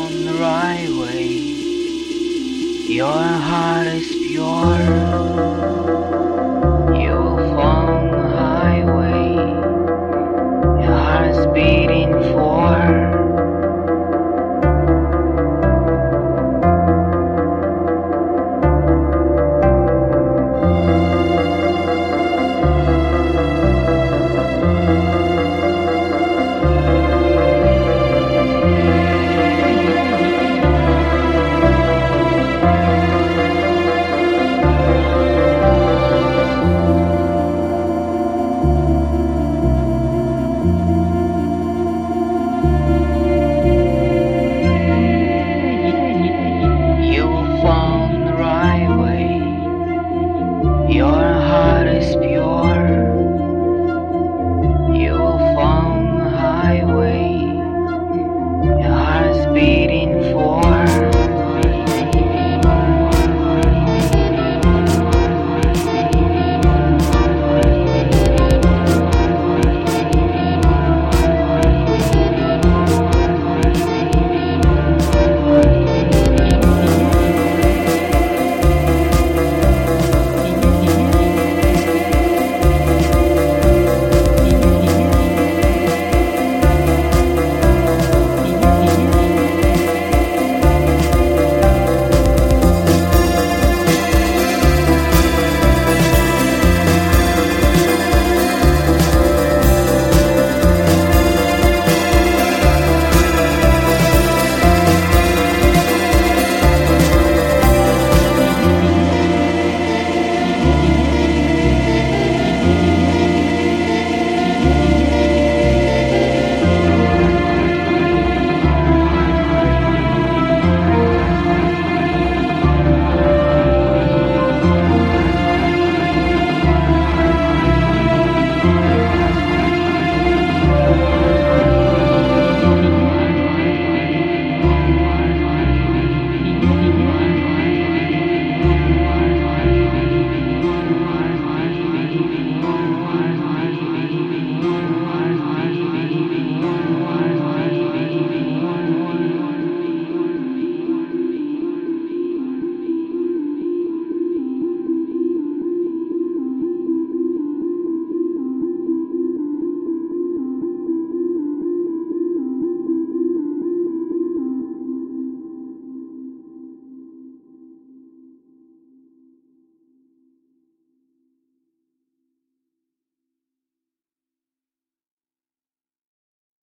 On the right way. Your heart is pure.